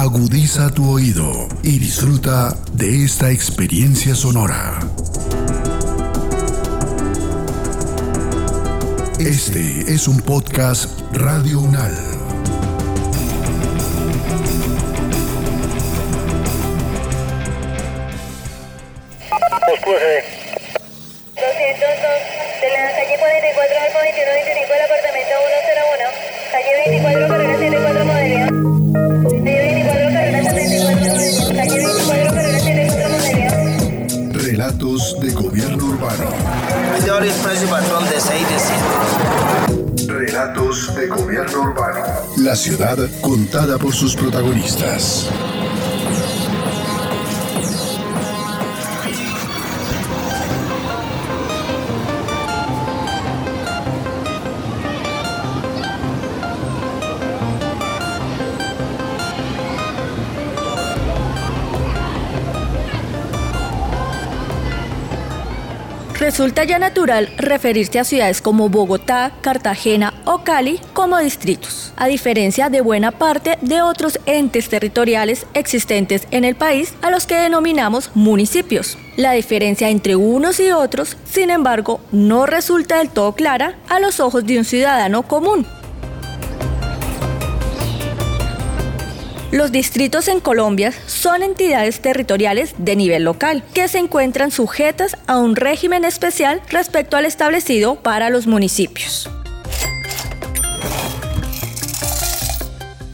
Agudiza tu oído y disfruta de esta experiencia sonora. Este es un podcast Radio Unal. de la calle 44 al 2125 del apartamento 101, calle 24 carrera 74 modelo. De gobierno urbano. Relatos de gobierno urbano. La ciudad contada por sus protagonistas. Resulta ya natural referirse a ciudades como Bogotá, Cartagena o Cali como distritos, a diferencia de buena parte de otros entes territoriales existentes en el país a los que denominamos municipios. La diferencia entre unos y otros, sin embargo, no resulta del todo clara a los ojos de un ciudadano común. Los distritos en Colombia son entidades territoriales de nivel local que se encuentran sujetas a un régimen especial respecto al establecido para los municipios.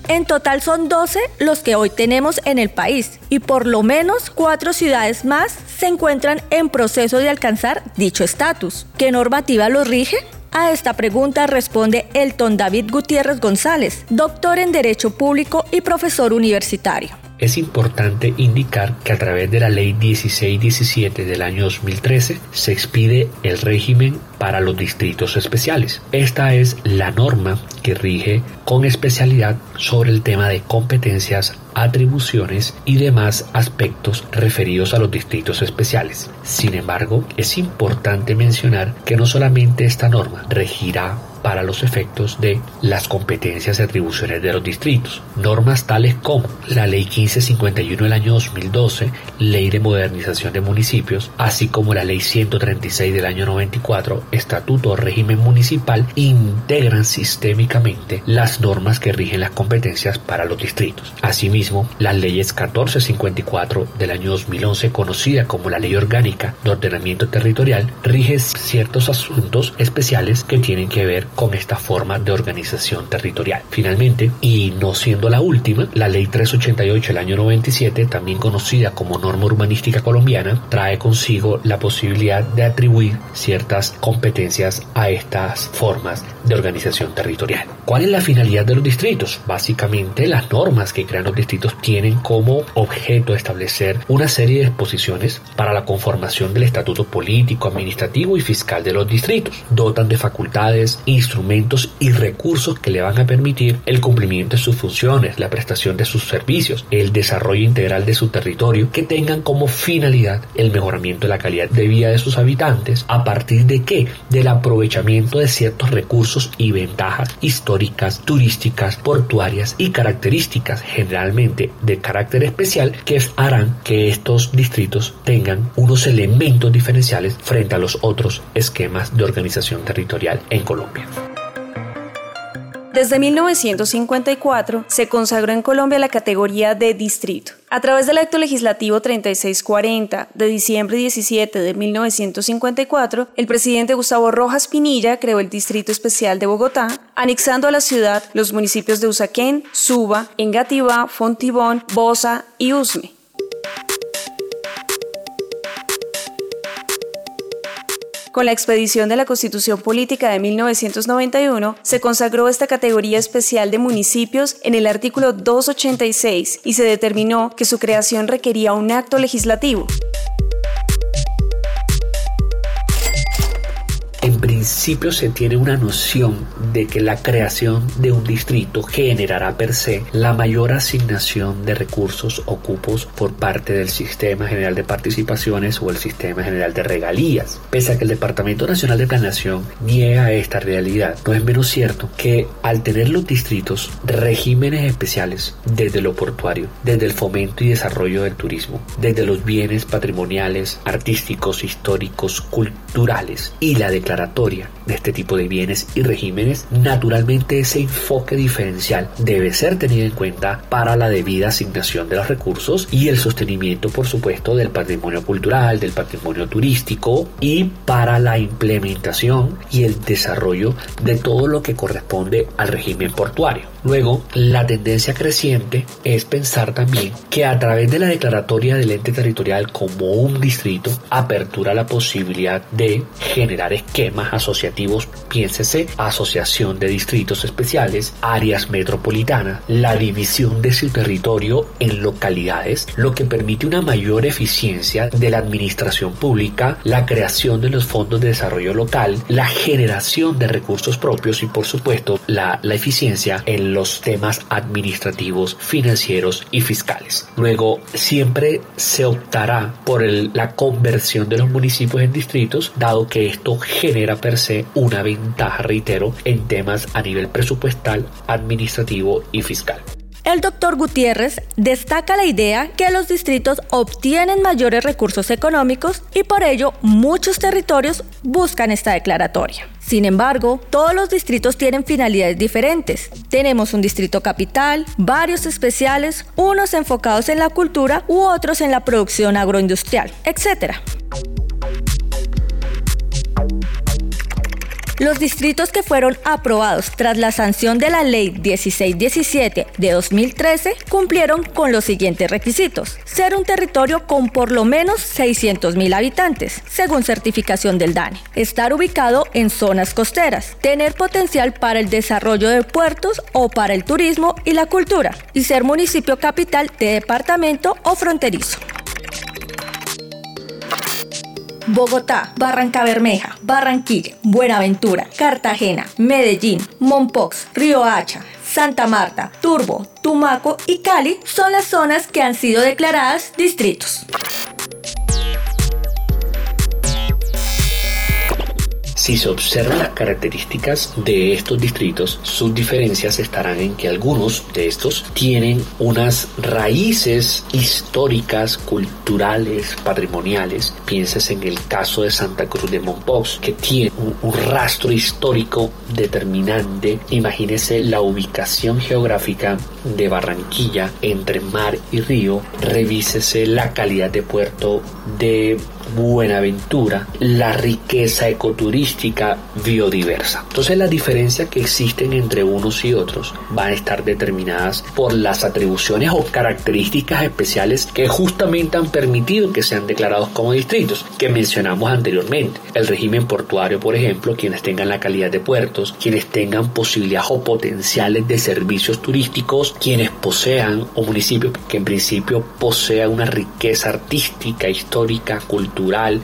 En total son 12 los que hoy tenemos en el país y por lo menos cuatro ciudades más se encuentran en proceso de alcanzar dicho estatus. ¿Qué normativa los rige? A esta pregunta responde Elton David Gutiérrez González, doctor en Derecho Público y profesor universitario. Es importante indicar que a través de la Ley 1617 del año 2013 se expide el régimen para los distritos especiales. Esta es la norma que rige con especialidad sobre el tema de competencias, atribuciones y demás aspectos referidos a los distritos especiales. Sin embargo, es importante mencionar que no solamente esta norma regirá para los efectos de las competencias y atribuciones de los distritos. Normas tales como la Ley 1551 del año 2012, Ley de Modernización de Municipios, así como la Ley 136 del año 94, Estatuto o Régimen Municipal, integran sistémicamente las normas que rigen las competencias para los distritos. Asimismo, las leyes 1454 del año 2011, conocida como la Ley Orgánica de Ordenamiento Territorial, rige ciertos asuntos especiales que tienen que ver con esta forma de organización territorial. Finalmente, y no siendo la última, la Ley 388 del año 97, también conocida como norma urbanística colombiana, trae consigo la posibilidad de atribuir ciertas competencias a estas formas de organización territorial. ¿Cuál es la finalidad de los distritos? Básicamente, las normas que crean los distritos tienen como objeto establecer una serie de disposiciones para la conformación del estatuto político, administrativo y fiscal de los distritos. Dotan de facultades, instrumentos y recursos que le van a permitir el cumplimiento de sus funciones, la prestación de sus servicios, el desarrollo integral de su territorio, que tengan como finalidad el mejoramiento de la calidad de vida de sus habitantes, a partir de qué? Del aprovechamiento de ciertos recursos y ventajas históricas, turísticas, portuarias y características generalmente de carácter especial que harán que estos distritos tengan unos elementos diferenciales frente a los otros esquemas de organización territorial en Colombia. Desde 1954 se consagró en Colombia la categoría de distrito. A través del acto legislativo 3640 de diciembre 17 de 1954, el presidente Gustavo Rojas Pinilla creó el Distrito Especial de Bogotá, anexando a la ciudad los municipios de Usaquén, Suba, Engativá, Fontibón, Bosa y Usme. Con la expedición de la Constitución Política de 1991, se consagró esta categoría especial de municipios en el artículo 286 y se determinó que su creación requería un acto legislativo. Principio se tiene una noción de que la creación de un distrito generará per se la mayor asignación de recursos o cupos por parte del Sistema General de Participaciones o el Sistema General de Regalías. Pese a que el Departamento Nacional de Planeación niega esta realidad, no es menos cierto que al tener los distritos regímenes especiales desde lo portuario, desde el fomento y desarrollo del turismo, desde los bienes patrimoniales, artísticos, históricos, culturales y la de este tipo de bienes y regímenes, naturalmente ese enfoque diferencial debe ser tenido en cuenta para la debida asignación de los recursos y el sostenimiento, por supuesto, del patrimonio cultural, del patrimonio turístico y para la implementación y el desarrollo de todo lo que corresponde al régimen portuario. Luego, la tendencia creciente es pensar también que a través de la declaratoria del ente territorial como un distrito, apertura la posibilidad de generar esquemas asociativos, piénsese, asociación de distritos especiales, áreas metropolitanas, la división de su territorio en localidades, lo que permite una mayor eficiencia de la administración pública, la creación de los fondos de desarrollo local, la generación de recursos propios y por supuesto la, la eficiencia en los temas administrativos, financieros y fiscales. Luego, siempre se optará por la conversión de los municipios en distritos, dado que esto genera per se una ventaja, reitero, en temas a nivel presupuestal, administrativo y fiscal. El doctor Gutiérrez destaca la idea que los distritos obtienen mayores recursos económicos y por ello muchos territorios buscan esta declaratoria. Sin embargo, todos los distritos tienen finalidades diferentes. Tenemos un distrito capital, varios especiales, unos enfocados en la cultura u otros en la producción agroindustrial, etc. Los distritos que fueron aprobados tras la sanción de la Ley 1617 de 2013 cumplieron con los siguientes requisitos. Ser un territorio con por lo menos 600.000 habitantes, según certificación del DANE. Estar ubicado en zonas costeras. Tener potencial para el desarrollo de puertos o para el turismo y la cultura. Y ser municipio capital de departamento o fronterizo. Bogotá, Barranca Bermeja, Barranquilla, Buenaventura, Cartagena, Medellín, Mompox, Río Hacha, Santa Marta, Turbo, Tumaco y Cali son las zonas que han sido declaradas distritos. Si se observan las características de estos distritos, sus diferencias estarán en que algunos de estos tienen unas raíces históricas, culturales, patrimoniales. Pienses en el caso de Santa Cruz de Mompox, que tiene un, un rastro histórico determinante. Imagínese la ubicación geográfica de Barranquilla entre mar y río. Revísese la calidad de puerto de Buenaventura, la riqueza ecoturística biodiversa. Entonces las diferencias que existen entre unos y otros van a estar determinadas por las atribuciones o características especiales que justamente han permitido que sean declarados como distritos, que mencionamos anteriormente. El régimen portuario, por ejemplo, quienes tengan la calidad de puertos, quienes tengan posibilidades o potenciales de servicios turísticos, quienes posean o municipios que en principio posean una riqueza artística, histórica, cultural,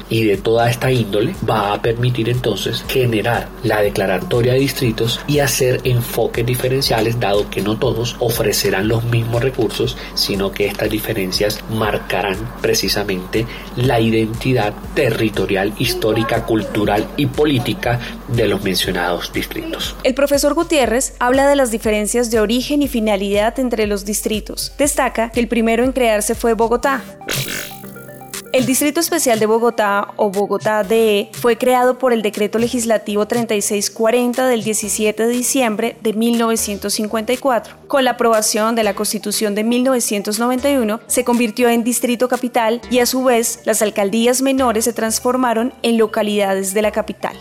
y de toda esta índole va a permitir entonces generar la declaratoria de distritos y hacer enfoques diferenciales dado que no todos ofrecerán los mismos recursos sino que estas diferencias marcarán precisamente la identidad territorial, histórica, cultural y política de los mencionados distritos. El profesor Gutiérrez habla de las diferencias de origen y finalidad entre los distritos. Destaca que el primero en crearse fue Bogotá. El Distrito Especial de Bogotá o Bogotá DE fue creado por el Decreto Legislativo 3640 del 17 de diciembre de 1954. Con la aprobación de la Constitución de 1991 se convirtió en Distrito Capital y a su vez las alcaldías menores se transformaron en localidades de la capital.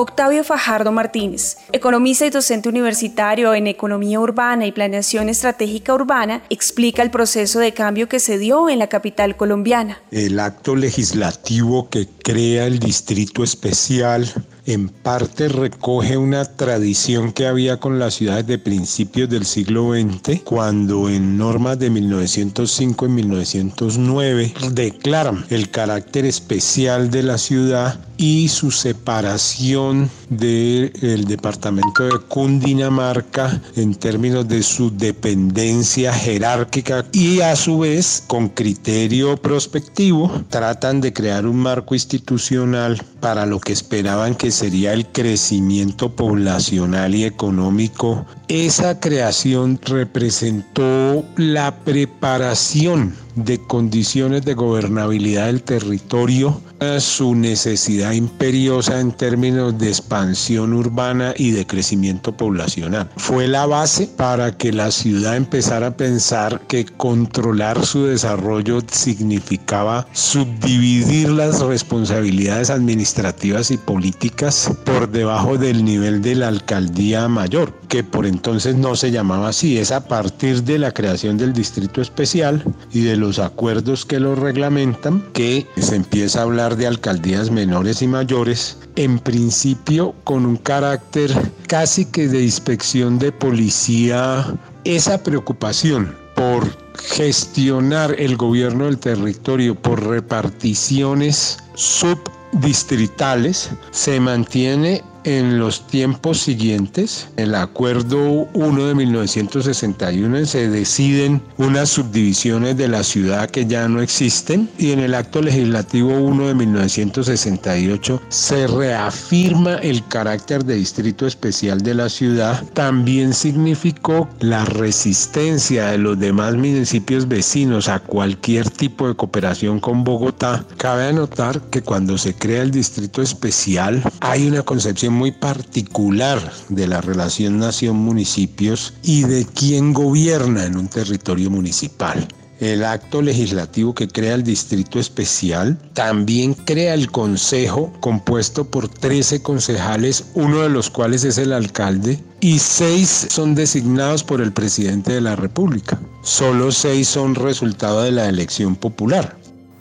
Octavio Fajardo Martínez, economista y docente universitario en Economía Urbana y Planeación Estratégica Urbana, explica el proceso de cambio que se dio en la capital colombiana. El acto legislativo que crea el Distrito Especial en parte recoge una tradición que había con las ciudades de principios del siglo XX, cuando en normas de 1905 y 1909 declaran el carácter especial de la ciudad y su separación del departamento de Cundinamarca en términos de su dependencia jerárquica y a su vez con criterio prospectivo tratan de crear un marco institucional para lo que esperaban que sería el crecimiento poblacional y económico. Esa creación representó la preparación de condiciones de gobernabilidad del territorio, su necesidad imperiosa en términos de expansión urbana y de crecimiento poblacional. Fue la base para que la ciudad empezara a pensar que controlar su desarrollo significaba subdividir las responsabilidades administrativas y políticas por debajo del nivel de la alcaldía mayor, que por entonces no se llamaba así. Es a partir de la creación del distrito especial y de los acuerdos que lo reglamentan, que se empieza a de alcaldías menores y mayores, en principio con un carácter casi que de inspección de policía, esa preocupación por gestionar el gobierno del territorio por reparticiones subdistritales se mantiene en los tiempos siguientes, el acuerdo 1 de 1961 se deciden unas subdivisiones de la ciudad que ya no existen y en el acto legislativo 1 de 1968 se reafirma el carácter de distrito especial de la ciudad. También significó la resistencia de los demás municipios vecinos a cualquier tipo de cooperación con Bogotá. Cabe anotar que cuando se crea el distrito especial hay una concepción muy particular de la relación nación-municipios y de quién gobierna en un territorio municipal. El acto legislativo que crea el Distrito Especial también crea el Consejo compuesto por 13 concejales, uno de los cuales es el alcalde, y seis son designados por el presidente de la República. Solo seis son resultado de la elección popular.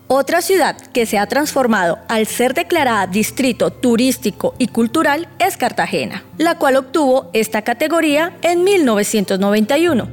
Otra ciudad que se ha transformado al ser declarada distrito turístico y cultural es Cartagena, la cual obtuvo esta categoría en 1991.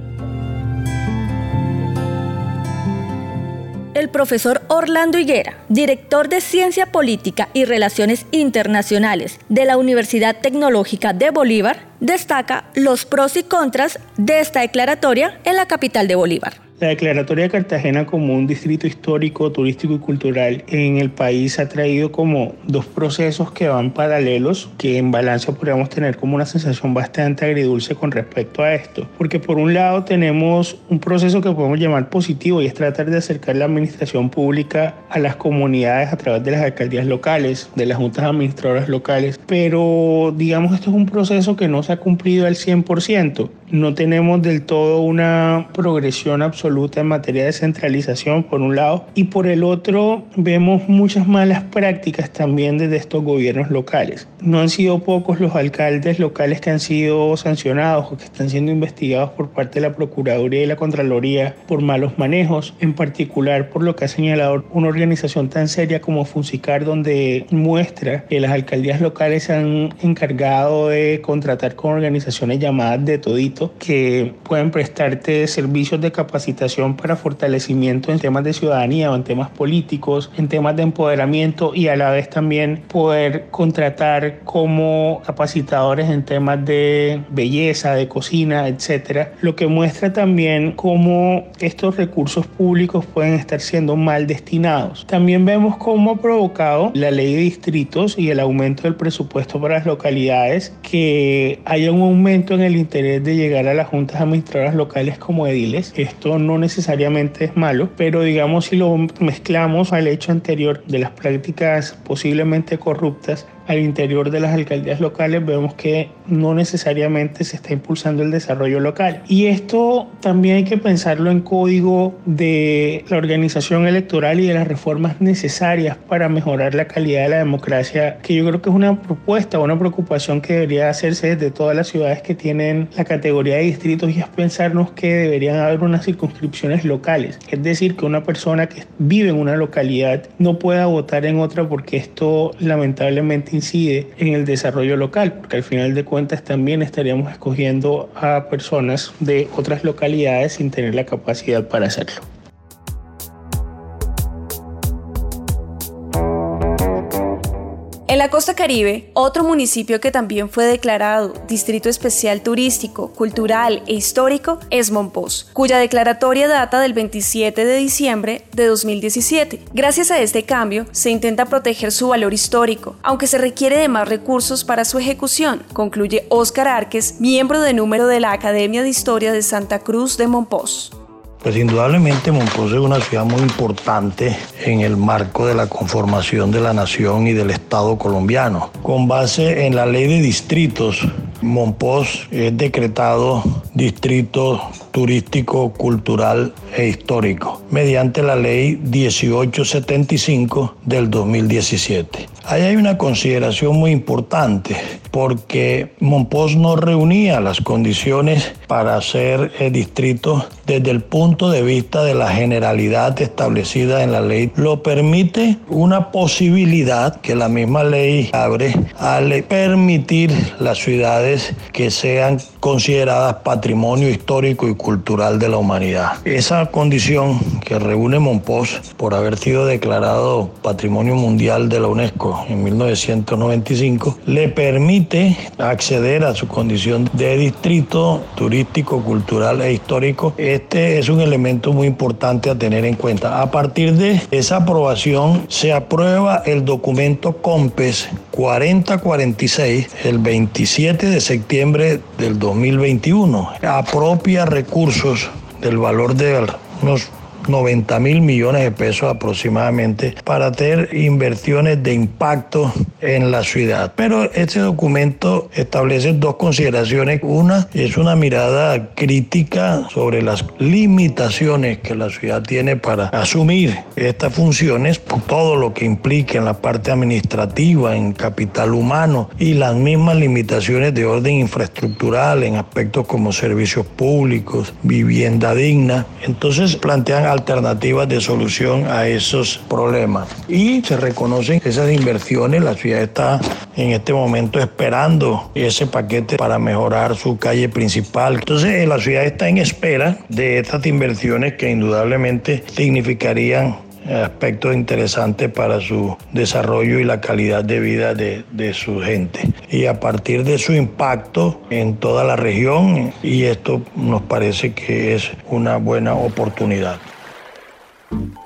El profesor Orlando Higuera, director de Ciencia Política y Relaciones Internacionales de la Universidad Tecnológica de Bolívar, destaca los pros y contras de esta declaratoria en la capital de Bolívar. La declaratoria de Cartagena como un distrito histórico, turístico y cultural en el país ha traído como dos procesos que van paralelos, que en balance podríamos tener como una sensación bastante agridulce con respecto a esto. Porque por un lado tenemos un proceso que podemos llamar positivo y es tratar de acercar la administración pública a las comunidades a través de las alcaldías locales, de las juntas administradoras locales. Pero digamos esto es un proceso que no se ha cumplido al 100% no tenemos del todo una progresión absoluta en materia de centralización, por un lado, y por el otro vemos muchas malas prácticas también desde estos gobiernos locales. No han sido pocos los alcaldes locales que han sido sancionados o que están siendo investigados por parte de la Procuraduría y la Contraloría por malos manejos, en particular por lo que ha señalado una organización tan seria como Funsicar, donde muestra que las alcaldías locales se han encargado de contratar con organizaciones llamadas de todito que pueden prestarte servicios de capacitación para fortalecimiento en temas de ciudadanía o en temas políticos, en temas de empoderamiento y a la vez también poder contratar como capacitadores en temas de belleza, de cocina, etcétera, lo que muestra también cómo estos recursos públicos pueden estar siendo mal destinados. También vemos cómo ha provocado la ley de distritos y el aumento del presupuesto para las localidades que haya un aumento en el interés de llegar a las juntas administradoras locales como ediles. Esto no necesariamente es malo, pero digamos si lo mezclamos al hecho anterior de las prácticas posiblemente corruptas, al interior de las alcaldías locales vemos que no necesariamente se está impulsando el desarrollo local. Y esto también hay que pensarlo en código de la organización electoral y de las reformas necesarias para mejorar la calidad de la democracia, que yo creo que es una propuesta, una preocupación que debería hacerse desde todas las ciudades que tienen la categoría de distritos y es pensarnos que deberían haber unas circunscripciones locales. Es decir, que una persona que vive en una localidad no pueda votar en otra porque esto lamentablemente incide en el desarrollo local, porque al final de cuentas también estaríamos escogiendo a personas de otras localidades sin tener la capacidad para hacerlo. La costa caribe, otro municipio que también fue declarado Distrito Especial Turístico, Cultural e Histórico es Monpós, cuya declaratoria data del 27 de diciembre de 2017. Gracias a este cambio, se intenta proteger su valor histórico, aunque se requiere de más recursos para su ejecución, concluye Óscar Arques, miembro de número de la Academia de Historia de Santa Cruz de Monpós. Pues indudablemente Monpós es una ciudad muy importante en el marco de la conformación de la nación y del Estado colombiano. Con base en la ley de distritos, Monpós es decretado distrito turístico, cultural e histórico mediante la ley 1875 del 2017. Ahí hay una consideración muy importante porque Monpós no reunía las condiciones para ser el distrito desde el punto de vista de la generalidad establecida en la ley. Lo permite una posibilidad que la misma ley abre al permitir las ciudades que sean consideradas patrimonio histórico y cultural de la humanidad. Esa condición que reúne Monpós por haber sido declarado Patrimonio Mundial de la UNESCO en 1995 le permite acceder a su condición de distrito turístico, cultural e histórico. Este es un elemento muy importante a tener en cuenta. A partir de esa aprobación se aprueba el documento COMPES 4046 el 27 de septiembre del 2021. Apropia recursos del valor de unos 90 mil millones de pesos aproximadamente para hacer inversiones de impacto en la ciudad. Pero este documento establece dos consideraciones. Una es una mirada crítica sobre las limitaciones que la ciudad tiene para asumir estas funciones, por todo lo que implica en la parte administrativa, en capital humano y las mismas limitaciones de orden infraestructural en aspectos como servicios públicos, vivienda digna. Entonces plantean alternativas de solución a esos problemas. Y se reconocen esas inversiones, la ciudad está en este momento esperando ese paquete para mejorar su calle principal. Entonces la ciudad está en espera de estas inversiones que indudablemente significarían aspectos interesantes para su desarrollo y la calidad de vida de, de, su gente. Y a partir de su impacto en toda la región, y esto nos parece que es una buena oportunidad. Thank you.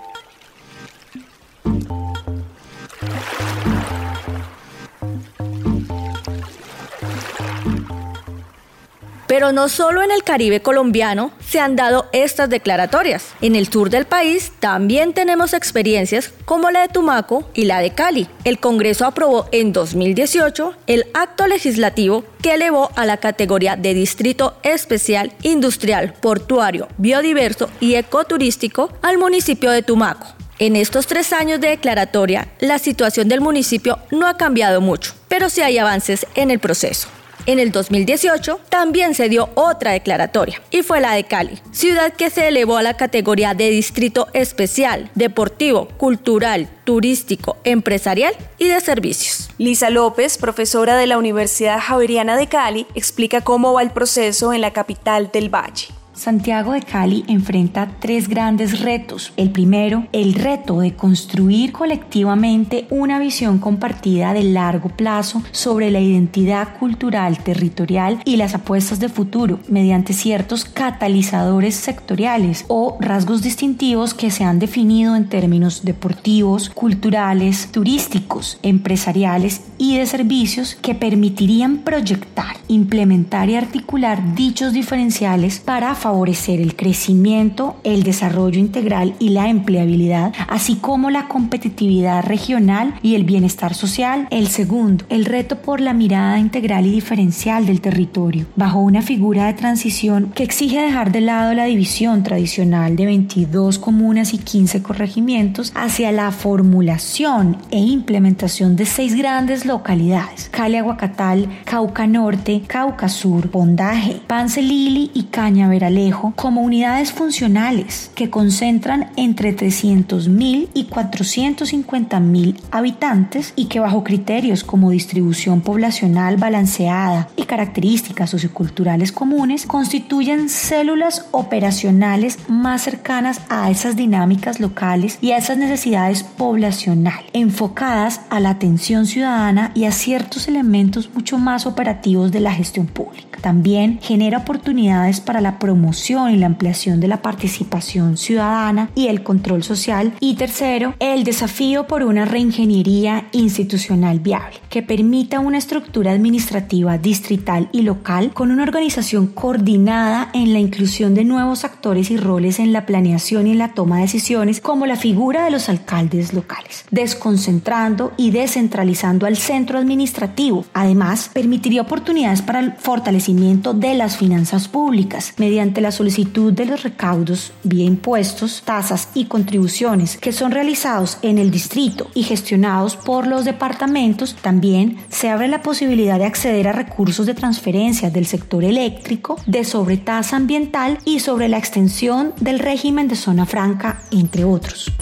Pero no solo en el Caribe colombiano se han dado estas declaratorias. En el sur del país también tenemos experiencias como la de Tumaco y la de Cali. El Congreso aprobó en 2018 el acto legislativo que elevó a la categoría de Distrito Especial Industrial, Portuario, Biodiverso y Ecoturístico al municipio de Tumaco. En estos tres años de declaratoria, la situación del municipio no ha cambiado mucho, pero sí hay avances en el proceso. En el 2018 también se dio otra declaratoria y fue la de Cali, ciudad que se elevó a la categoría de distrito especial, deportivo, cultural, turístico, empresarial y de servicios. Lisa López, profesora de la Universidad Javeriana de Cali, explica cómo va el proceso en la capital del Valle. Santiago de Cali enfrenta tres grandes retos. El primero, el reto de construir colectivamente una visión compartida de largo plazo sobre la identidad cultural territorial y las apuestas de futuro mediante ciertos catalizadores sectoriales o rasgos distintivos que se han definido en términos deportivos, culturales, turísticos, empresariales y de servicios que permitirían proyectar, implementar y articular dichos diferenciales para favorecer el crecimiento, el desarrollo integral y la empleabilidad, así como la competitividad regional y el bienestar social. El segundo, el reto por la mirada integral y diferencial del territorio, bajo una figura de transición que exige dejar de lado la división tradicional de 22 comunas y 15 corregimientos hacia la formulación e implementación de seis grandes localidades, Cali Aguacatal, Cauca Norte, Cauca Sur, Bondaje, Pancelili y Cañaveral Catalejo como unidades funcionales que concentran entre 300.000 y 450.000 habitantes y que bajo criterios como distribución poblacional balanceada y características socioculturales comunes constituyen células operacionales más cercanas a esas dinámicas locales y a esas necesidades poblacionales, enfocadas a la atención ciudadana y a ciertos elementos mucho más operativos de la gestión pública. También genera oportunidades para la promoción y la ampliación de la participación ciudadana y el control social. Y tercero, el desafío por una reingeniería institucional viable que permita una estructura administrativa distrital y local con una organización coordinada en la inclusión de nuevos actores y roles en la planeación y en la toma de decisiones como la figura de los alcaldes locales, desconcentrando y descentralizando al centro administrativo. Además, permitiría oportunidades para el fortalecimiento de las finanzas públicas mediante la solicitud de los recaudos vía impuestos, tasas y contribuciones que son realizados en el distrito y gestionados por los departamentos, también se abre la posibilidad de acceder a recursos de transferencia del sector eléctrico, de sobretasa ambiental y sobre la extensión del régimen de zona franca, entre otros.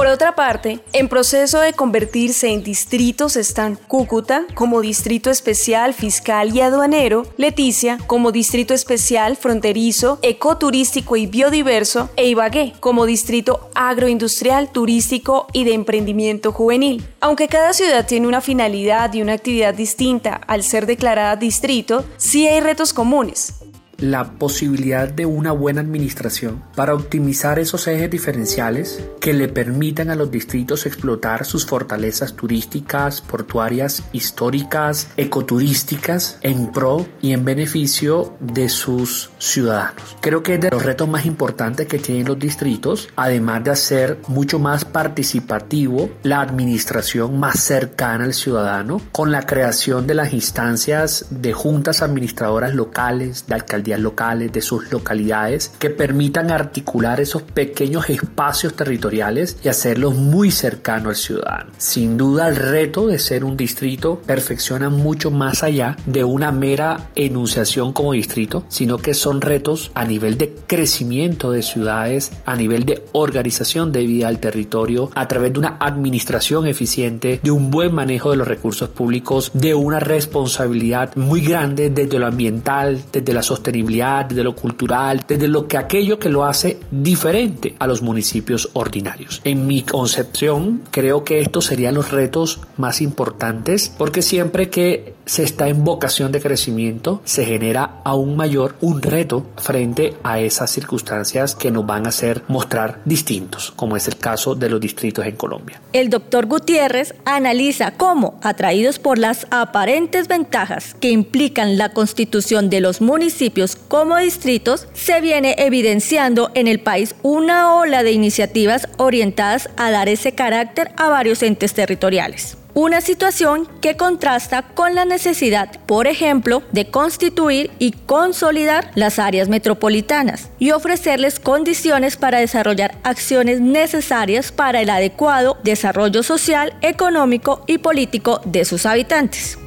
Por otra parte, en proceso de convertirse en distritos están Cúcuta como distrito especial fiscal y aduanero, Leticia como distrito especial fronterizo, ecoturístico y biodiverso e Ibagué como distrito agroindustrial, turístico y de emprendimiento juvenil. Aunque cada ciudad tiene una finalidad y una actividad distinta al ser declarada distrito, sí hay retos comunes la posibilidad de una buena administración para optimizar esos ejes diferenciales que le permitan a los distritos explotar sus fortalezas turísticas, portuarias, históricas, ecoturísticas en pro y en beneficio de sus ciudadanos. Creo que es de los retos más importantes que tienen los distritos, además de hacer mucho más participativo la administración más cercana al ciudadano con la creación de las instancias de juntas administradoras locales, de alcaldías locales, de sus localidades, que permitan articular esos pequeños espacios territoriales y hacerlos muy cercanos al ciudadano. Sin duda el reto de ser un distrito perfecciona mucho más allá de una mera enunciación como distrito, sino que son retos a nivel de crecimiento de ciudades, a nivel de organización de vida al territorio, a través de una administración eficiente, de un buen manejo de los recursos públicos, de una responsabilidad muy grande desde lo ambiental, desde la sostenibilidad desde lo cultural, desde lo que aquello que lo hace diferente a los municipios ordinarios. En mi concepción, creo que estos serían los retos más importantes porque siempre que se está en vocación de crecimiento, se genera aún mayor un reto frente a esas circunstancias que nos van a hacer mostrar distintos, como es el caso de los distritos en Colombia. El doctor Gutiérrez analiza cómo, atraídos por las aparentes ventajas que implican la constitución de los municipios como distritos, se viene evidenciando en el país una ola de iniciativas orientadas a dar ese carácter a varios entes territoriales. Una situación que contrasta con la necesidad, por ejemplo, de constituir y consolidar las áreas metropolitanas y ofrecerles condiciones para desarrollar acciones necesarias para el adecuado desarrollo social, económico y político de sus habitantes.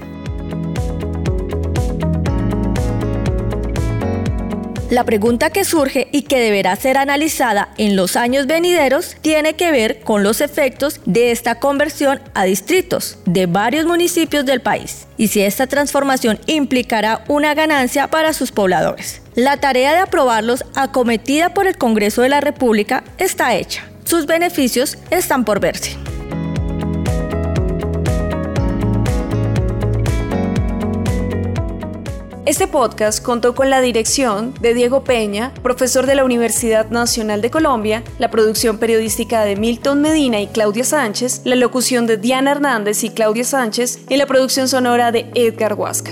La pregunta que surge y que deberá ser analizada en los años venideros tiene que ver con los efectos de esta conversión a distritos de varios municipios del país y si esta transformación implicará una ganancia para sus pobladores. La tarea de aprobarlos acometida por el Congreso de la República está hecha. Sus beneficios están por verse. Este podcast contó con la dirección de Diego Peña, profesor de la Universidad Nacional de Colombia, la producción periodística de Milton Medina y Claudia Sánchez, la locución de Diana Hernández y Claudia Sánchez y la producción sonora de Edgar Huasca.